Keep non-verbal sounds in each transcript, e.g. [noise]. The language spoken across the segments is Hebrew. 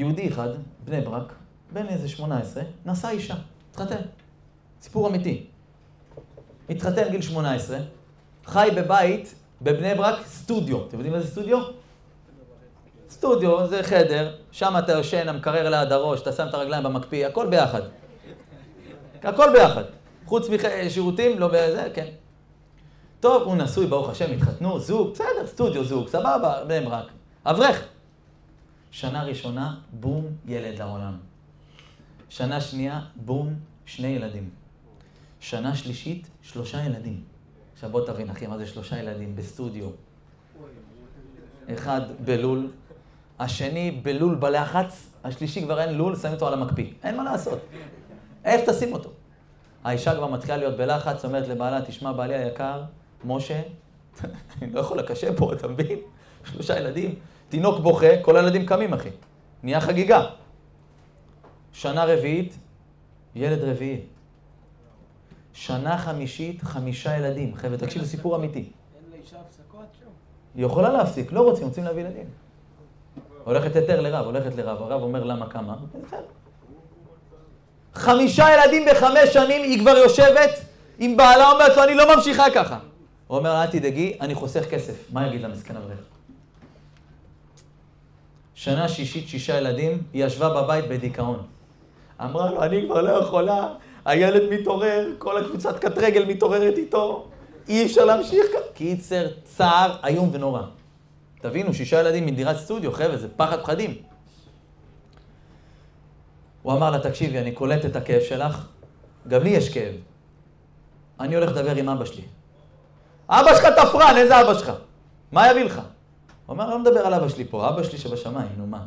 יהודי אחד, בני ברק, בן איזה 18, נשא אישה, התחתן. סיפור אמיתי. התחתן גיל 18, חי בבית בבני ברק, סטודיו. אתם יודעים מה זה סטודיו? סטודיו זה חדר, שם אתה יושן, המקרר ליד הראש, אתה שם את הרגליים במקפיא, הכל ביחד. הכל ביחד. חוץ משירותים, לא בזה, כן. טוב, הוא נשוי, ברוך השם, התחתנו, זוג, בסדר, סטודיו, זוג, סבבה, בני ברק. אברך. שנה ראשונה, בום, ילד לעולם. שנה שנייה, בום, שני ילדים. שנה שלישית, שלושה ילדים. עכשיו בוא תבין, אחי, מה זה שלושה ילדים בסטודיו. אחד בלול, השני בלול בלחץ, השלישי כבר אין לול, שמים אותו על המקפיא. אין מה לעשות. איפה תשים אותו? האישה כבר מתחילה להיות בלחץ, אומרת לבעלה, תשמע, בעלי היקר, משה, [laughs] אני לא יכול לקשה פה, אתה מבין? שלושה ילדים, תינוק בוכה, כל הילדים קמים, אחי. נהיה חגיגה. שנה רביעית, ילד רביעי. שנה חמישית, חמישה ילדים. חבר'ה, תקשיבו, סיפור אמיתי. אין לאישה הפסקות שם? היא יכולה להפסיק, לא רוצים, רוצים להביא ילדים. הולכת היתר לרב, הולכת לרב, הרב אומר למה כמה. חמישה ילדים בחמש שנים, היא כבר יושבת עם בעלה, אומרת לו, אני לא ממשיכה ככה. הוא אומר לה, אל תדאגי, אני חוסך כסף. מה יגיד למסכן אברך? שנה שישית, שישה ילדים, היא ישבה בבית בדיכאון. אמרה לו, אני כבר לא יכולה, הילד מתעורר, כל הקבוצת קט רגל מתעוררת איתו, אי אפשר להמשיך ככה. קיצר, צער איום ונורא. תבינו, שישה ילדים מדירת סטודיו, חבר'ה, זה פחד פחדים. הוא אמר לה, תקשיבי, אני קולט את הכאב שלך, גם לי יש כאב. אני הולך לדבר עם אבא שלי. אבא שלך תפרן, איזה אבא שלך? מה יביא לך? הוא אמר, לא מדבר על אבא שלי פה, אבא שלי שבשמיים, נו מה?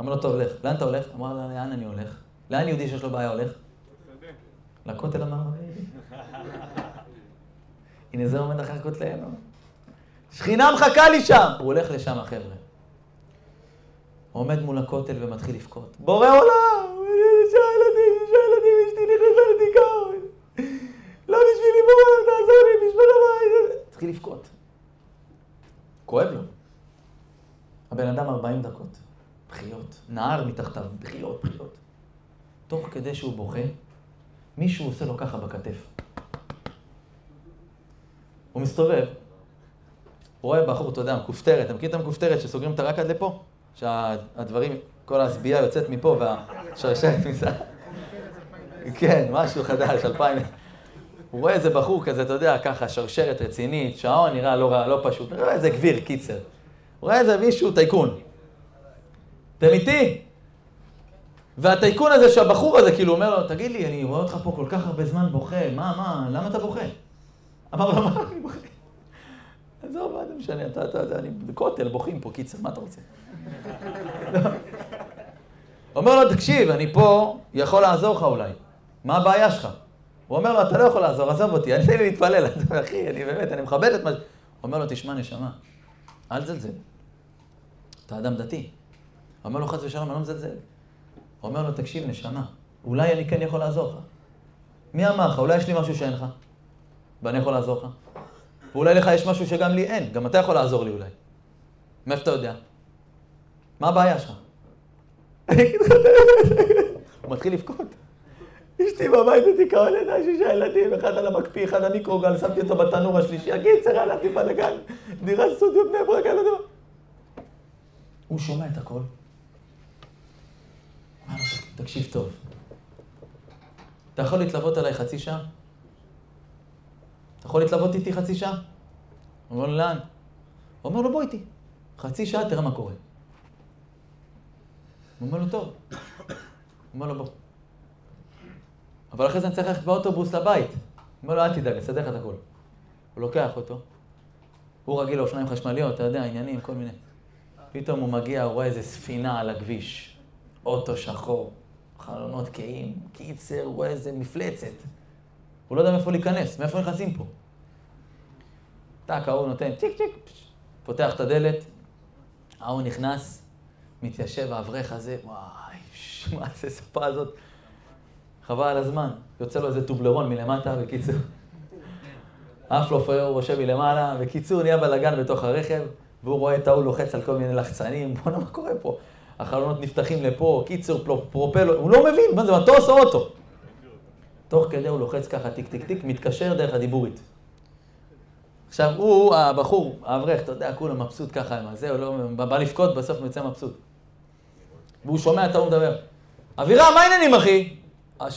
אמר לו, טוב, לך. לאן אתה הולך? אמר לו, לאן אני הולך? לאן יהודי שיש לו בעיה הולך? לכותל המערבי. [laughs] הנה זה עומד אחר כותלינו. שכינה מחכה לי שם! הוא הולך לשם, החבר'ה. עומד מול הכותל ומתחיל לבכות. בורא עולם! שישה ילדים, שישה ילדים, אשתי נכנסה לדיכאון. לא בשבילי, בורא תעזור לי, בשביל הבית. התחיל לבכות. כואב לו. הבן אדם 40 דקות. בחיות. נהר מתחתיו, בחיות, בחיות. תוך כדי שהוא בוכה, מישהו עושה לו ככה בכתף. הוא מסתובב, הוא רואה בחור, אתה יודע, מכופתרת, אתה מכיר את המכופתרת שסוגרים אותה רק עד לפה? שהדברים, כל השביעה יוצאת מפה והשרשרת מסע. כן, משהו חדש, אלפיים. הוא רואה איזה בחור כזה, אתה יודע, ככה, שרשרת רצינית, שעון נראה לא, לא פשוט, הוא רואה איזה גביר, קיצר. הוא רואה איזה מישהו טייקון. אתם איתי? והטייקון הזה שהבחור הזה, כאילו, אומר לו, תגיד לי, אני רואה אותך פה כל כך הרבה זמן בוכה, מה, מה, למה אתה בוכה? אמר לו, מה אני בוכה? עזוב, מה זה משנה, אתה, אתה יודע, אני בכותל, בוכים פה, קיצר, מה אתה רוצה? אומר לו, תקשיב, אני פה יכול לעזור לך אולי. מה הבעיה שלך? הוא אומר לו, אתה לא יכול לעזור, עזוב אותי, אני תן לי להתפלל. אחי, אני באמת, אני מכבד את מה... הוא אומר לו, תשמע, נשמה, אל תזלזל. אתה אדם דתי. אומר לו, חס ושלום, אני לא מזלזל. הוא אומר לו, תקשיב, נשמה, אולי אני כן יכול לעזור לך. מי אמר לך? אולי יש לי משהו שאין לך, ואני יכול לעזור לך. ואולי לך יש משהו שגם לי אין, גם אתה יכול לעזור לי אולי. מאיפה אתה יודע? מה הבעיה שלך? [laughs] הוא מתחיל לבכות. אשתי בבית בדיכאון לידה, שישה ילדים, אחד על המקפיא, אחד על מיקרוגל, שמתי אותו בתנור השלישי, הקיצר, הלכתי בלאגן, דירה סטודיו בני ברק, אני לא יודע מה. הוא שומע את הכל. תקשיב טוב. אתה יכול להתלוות עליי חצי שעה? אתה יכול להתלוות איתי חצי שעה? הוא אומר לו, לאן? הוא אומר לו, בוא איתי. חצי שעה, תראה מה קורה. הוא אומר לו, טוב. הוא אומר לו, בוא. אבל אחרי זה אני צריך ללכת באוטובוס לבית. אומר לו, אל תדאג, אסדר לך את הכול. הוא לוקח אותו. הוא רגיל לאופניים חשמליות, אתה יודע, עניינים, כל מיני. פתאום הוא מגיע, הוא רואה איזה ספינה על הכביש. אוטו שחור, חלונות קהים, קיצר, הוא רואה איזה מפלצת. הוא לא יודע מאיפה להיכנס, מאיפה נכנסים פה. טאק, ההוא נותן צ'יק צ'יק, פותח את הדלת, ההוא נכנס, מתיישב, האברך הזה, וואי, מה זה ספה הזאת? חבל על הזמן. יוצא לו איזה טובלרון מלמטה, בקיצור. אף לא פייר רושב מלמעלה, בקיצור, נהיה בלאגן בתוך הרכב, והוא רואה את ההוא לוחץ על כל מיני לחצנים, בוא'נה, מה קורה פה? החלונות נפתחים לפה, קיצר, פרופלור, הוא לא מבין, מה זה, מטוס או אוטו? תוך כדי הוא לוחץ ככה טיק טיק טיק, מתקשר דרך הדיבורית. עכשיו, הוא, הבחור, האברך, אתה יודע, כולו מבסוט ככה עם הזה, הוא לא, בא לבכות, בסוף יוצא מבסוט. והוא שומע את ההוא מדבר. אבירם, מה העניינים, אחי?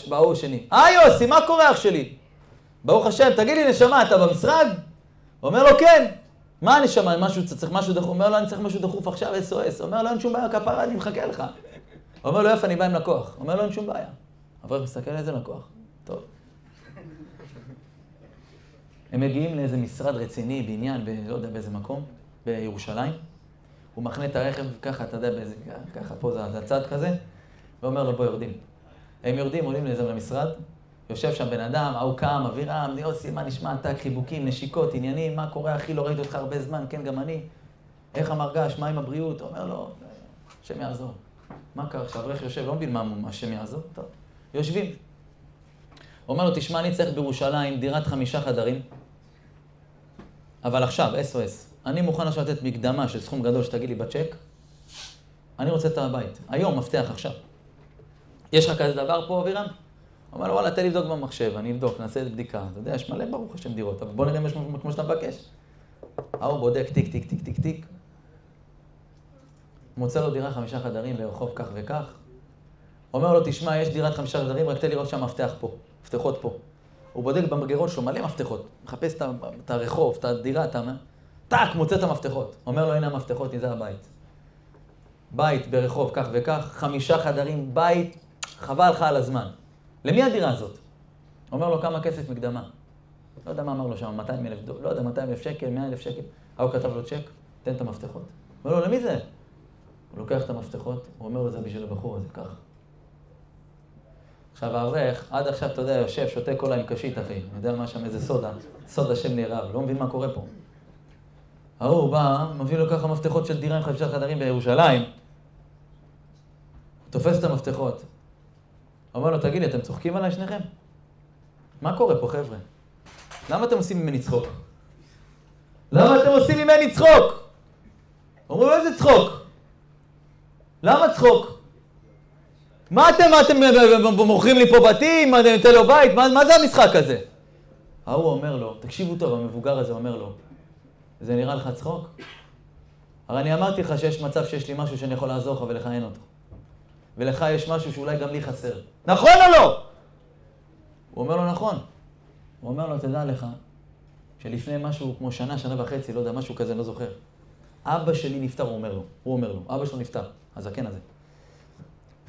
בהוא שני. אה, יוסי, מה קורה, אח שלי? ברוך השם, תגיד לי, נשמה, אתה במשרד? אומר לו, כן. מה הנשמה, משהו, צריך משהו דחוף? אומר לו, אני צריך משהו דחוף עכשיו, SOS. אומר לו, אין שום בעיה, כפרה, אני מחכה לך. אומר לו, איפה אני בא עם לקוח? אומר לו, אין שום בעיה. אברך מסתכל, איזה לקוח? טוב. הם מגיעים לאיזה משרד רציני, בעניין, ב... לא יודע באיזה מקום, בירושלים. הוא מחנה את הרכב ככה, אתה יודע, באיזה, ככה, פה זה הצד כזה, ואומר לו, בוא יורדים. הם יורדים, עולים לאיזה למשרד, יושב שם בן אדם, ההוא קם, אבירם, יוסי, מה נשמע, טק, חיבוקים, נשיקות, עניינים, מה קורה, אחי, לא ראיתי אותך הרבה זמן, כן, גם אני. איך המרגש, מה עם הבריאות? אומר לו, השם יעזור. מה קרה עכשיו? אברך יושב, לא מבין מה השם יעזור. טוב, יושבים. אומר לו, תשמע, אני צריך בירושלים דירת חמישה חדרים, אבל עכשיו, SOS, אני מוכן עכשיו לתת מקדמה של סכום גדול שתגיד לי בצ'ק, אני רוצה את הבית. היום, מפתח עכשיו. יש לך כזה דבר פה, אבירם? הוא אומר לו, וואלה, תן לבדוק במחשב, אני אבדוק, נעשה איזה בדיקה. אתה יודע, יש מלא ברוך השם דירות, אבל בוא נראה אם יש כמו שאתה מבקש. ההוא בודק טיק, טיק, טיק, טיק, טיק. מוצא לו דירה חמישה חדרים ברחוב כך וכך. אומר לו, תשמע, יש דירת חמישה חדרים, רק תן לראות שהמפתח פה, מפתחות פה. הוא בודק במגרון שלו מלא מפתחות, מחפש את הרחוב, את הדירה, אתה אומר, טאק, מוצא את המפתחות. אומר לו, הנה המפתחות, זה הבית. בית ברחוב כך וכך, חמישה חדרים, בית, חבל לך על הזמן. למי הדירה הזאת? אומר לו, כמה כסף מקדמה? לא יודע מה אמר לו שם, 200 אלף דולר, לא יודע, 200 אלף שקל, 100 אלף שקל. ההוא כתב לו צ'ק, תן את המפתחות. אומר לו, למי זה? הוא לוקח את המפתחות, הוא אומר לו, זה בשביל הבחור הזה, ככה. עכשיו האברך, עד עכשיו, אתה יודע, יושב, שותה קולה עם קשית, אחי. אני יודע מה שם, איזה סודה. סודה שם נערב, לא מבין מה קורה פה. ההוא בא, מביא לו ככה מפתחות של דירה עם חמישה חדרים בירושלים. תופס את המפתחות. אומר לו, תגיד לי, אתם צוחקים עליי שניכם? מה קורה פה, חבר'ה? למה אתם עושים ממני צחוק? למה אתם עושים ממני צחוק? אומרים לו, איזה צחוק? למה צחוק? מה אתם, מה אתם מוכרים לי פה בתים? מה אתם נותן לו בית? מה, מה זה המשחק הזה? ההוא אומר לו, תקשיבו טוב, המבוגר הזה אומר לו, זה נראה לך צחוק? הרי אני אמרתי לך שיש מצב שיש לי משהו שאני יכול לעזור לך ולך אין אותו. ולך יש משהו שאולי גם לי חסר. נכון או לא? הוא אומר לו, נכון. הוא אומר לו, תדע לך, שלפני משהו כמו שנה, שנה וחצי, לא יודע, משהו כזה, לא זוכר. אבא שלי נפטר, הוא אומר לו. הוא אומר לו, אבא שלו נפטר, הזקן הזה.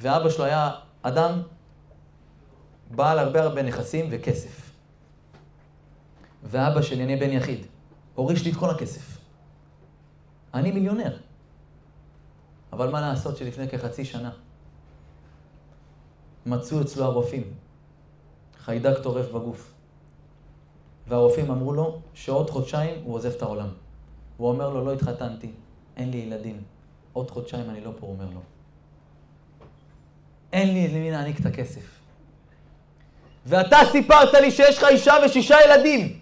ואבא שלו היה אדם בעל הרבה הרבה נכסים וכסף. ואבא שלי, אני בן יחיד, הוריש לי את כל הכסף. אני מיליונר. אבל מה לעשות שלפני כחצי שנה מצאו אצלו הרופאים חיידק טורף בגוף. והרופאים אמרו לו שעוד חודשיים הוא עוזב את העולם. הוא אומר לו, לא התחתנתי, אין לי ילדים. עוד חודשיים אני לא פה, הוא אומר לו. אין לי למי להעניק את הכסף. ואתה סיפרת לי שיש לך אישה ושישה ילדים.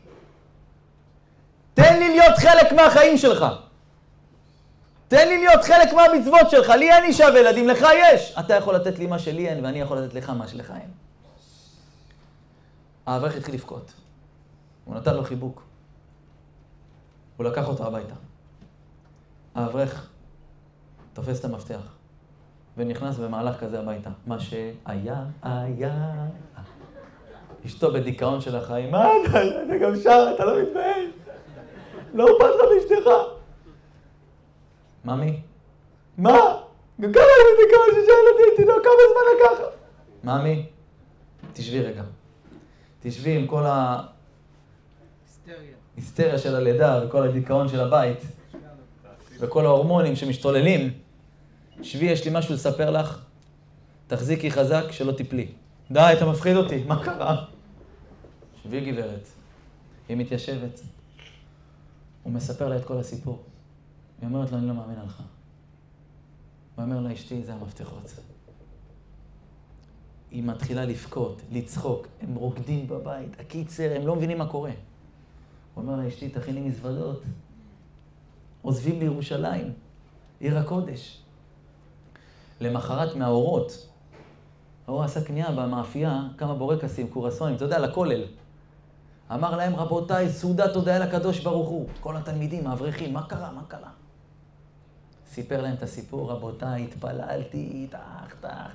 תן לי להיות חלק מהחיים שלך. תן לי להיות חלק מהמצוות שלך. לי אין אישה וילדים, לך יש. אתה יכול לתת לי מה שלי אין, ואני יכול לתת לך מה שלך אין. האברך התחיל לבכות. הוא נתן לו חיבוק. הוא לקח אותו הביתה. האברך תופס את המפתח. ונכנס במהלך כזה הביתה. מה שהיה, היה. אשתו בדיכאון של החיים, מה אתה, אתה גם שר, אתה לא מתבייש. לא אכפת לך מאשתך. ממי? מה? כמה ילדים, כמה שישה ילדים, תדעו כמה זמן לקח. ממי, תשבי רגע. תשבי עם כל ההיסטריה של הלידה וכל הדיכאון של הבית וכל ההורמונים שמשתוללים. שבי, יש לי משהו לספר לך, תחזיקי חזק, שלא תיפלי. די, אתה מפחיד אותי, מה קרה? שבי גברת, היא מתיישבת. הוא מספר לה את כל הסיפור. היא אומרת לו, אני לא מאמינה לך. הוא אומר לה, אשתי, זה המפתחות. היא מתחילה לבכות, לצחוק, הם רוקדים בבית, הקיצר, הם לא מבינים מה קורה. הוא אומר לה, אשתי, תכיני מזוודות. עוזבים לירושלים, עיר הקודש. למחרת מהאורות. ההוא עשה קנייה במאפייה, כמה בורקסים, קורסונים, אתה יודע, לכולל. אמר להם, רבותיי, סעודת הודיה לקדוש ברוך הוא. כל התלמידים, האברכים, מה קרה, מה קרה? סיפר להם את הסיפור, רבותיי, התפללתי, טח, טח.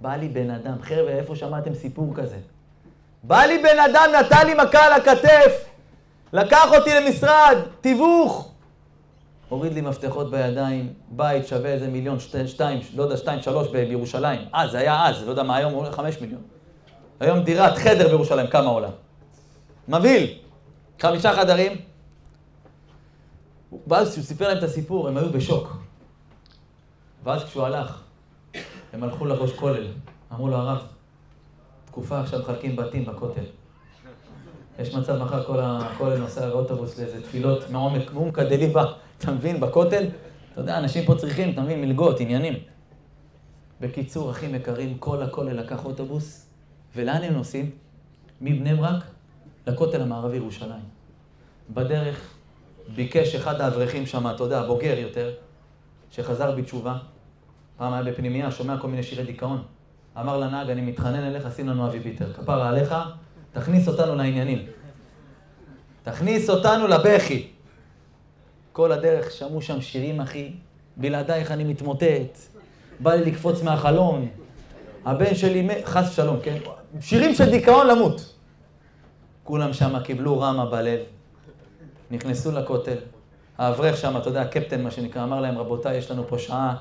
בא לי בן אדם, חבר'ה, איפה שמעתם סיפור כזה? בא לי בן אדם, נתן לי מכה על הכתף, לקח אותי למשרד, תיווך. הוריד לי מפתחות בידיים, בית שווה איזה מיליון, שתי, שתיים, לא יודע, שתיים, שלוש בירושלים. אז, זה היה אז, לא יודע מה היום, עולה חמש מיליון. היום דירת חדר בירושלים, כמה עולה? מבהיל. חמישה חדרים. ואז כשהוא סיפר להם את הסיפור, הם היו בשוק. ואז כשהוא הלך, הם הלכו לראש כולל. אמרו לו, הרב, תקופה עכשיו מחלקים בתים בכותל. יש מצב מחר כל הכולל נוסע באוטובוס לאיזה תפילות מעומק מעומקא דליבה, אתה מבין? בכותל. אתה יודע, אנשים פה צריכים, אתה מבין, מלגות, עניינים. בקיצור, אחים יקרים, כל הכולל לקח אוטובוס, ולאן הם נוסעים? מבני ברק לכותל המערבי ירושלים. בדרך ביקש אחד האברכים שם, אתה יודע, בוגר יותר, שחזר בתשובה, פעם היה בפנימייה, שומע כל מיני שירי דיכאון. אמר לנהג, אני מתחנן אליך, שים לנו אבי ביטר. כפרה עליך, תכניס אותנו לעניינים. תכניס אותנו לבכי. כל הדרך שמעו שם שירים, אחי, בלעדייך אני מתמוטט, בא לי לקפוץ מהחלון, הבן שלי, חס ושלום, כן? שירים של דיכאון למות. כולם שם קיבלו רמה בלב, נכנסו לכותל. האברך שם, אתה יודע, הקפטן, מה שנקרא, אמר להם, רבותיי, יש לנו פה שעה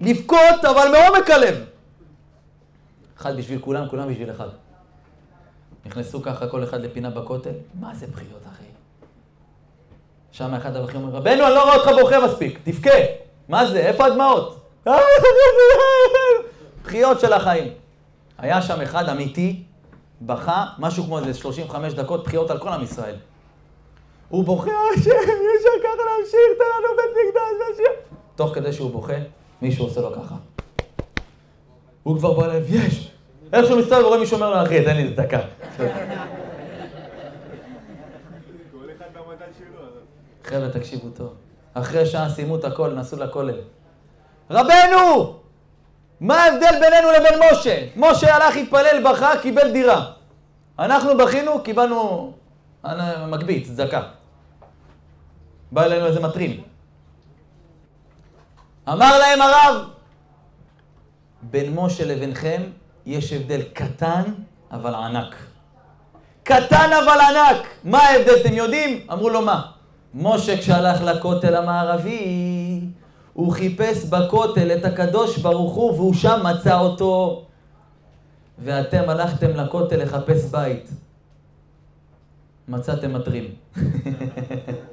לבכות, אבל מעומק הלב. אחד בשביל כולם, כולם בשביל אחד. נכנסו ככה כל אחד לפינה בכותל, מה זה בחיות, אחי? שם אחד האברכים אומר, רבנו, אני לא רואה אותך בוכה מספיק, תבכה. מה זה? איפה הדמעות? [laughs] בחיות של החיים. היה שם אחד אמיתי, בכה, משהו כמו איזה 35 דקות בחיות על כל עם ישראל. הוא בוכה, השם, יש אפשר ככה להמשיך, תן לנו בית מקדש, השם. תוך כדי שהוא בוכה, מישהו עושה לו ככה. הוא כבר בא אליו, יש! איך שהוא מסתובב ורואה מישהו אומר לו, אחי, תן לי דקה. חבר'ה, תקשיבו טוב. אחרי שעה סיימו את הכל, נסעו לכולל. רבנו! מה ההבדל בינינו לבין משה? משה הלך, התפלל, בכה, קיבל דירה. אנחנו בכינו, קיבלנו מגבית, צדקה. בא אלינו איזה מטריל. אמר להם הרב, בין משה לבינכם יש הבדל קטן אבל ענק. קטן אבל ענק. מה ההבדל, אתם יודעים? אמרו לו מה? משה כשהלך לכותל המערבי, הוא חיפש בכותל את הקדוש ברוך הוא והוא שם מצא אותו. ואתם הלכתם לכותל לחפש בית. מצאתם מטרים. [laughs]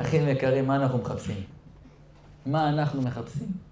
אחים יקרים, מה אנחנו מחפשים? מה אנחנו מחפשים?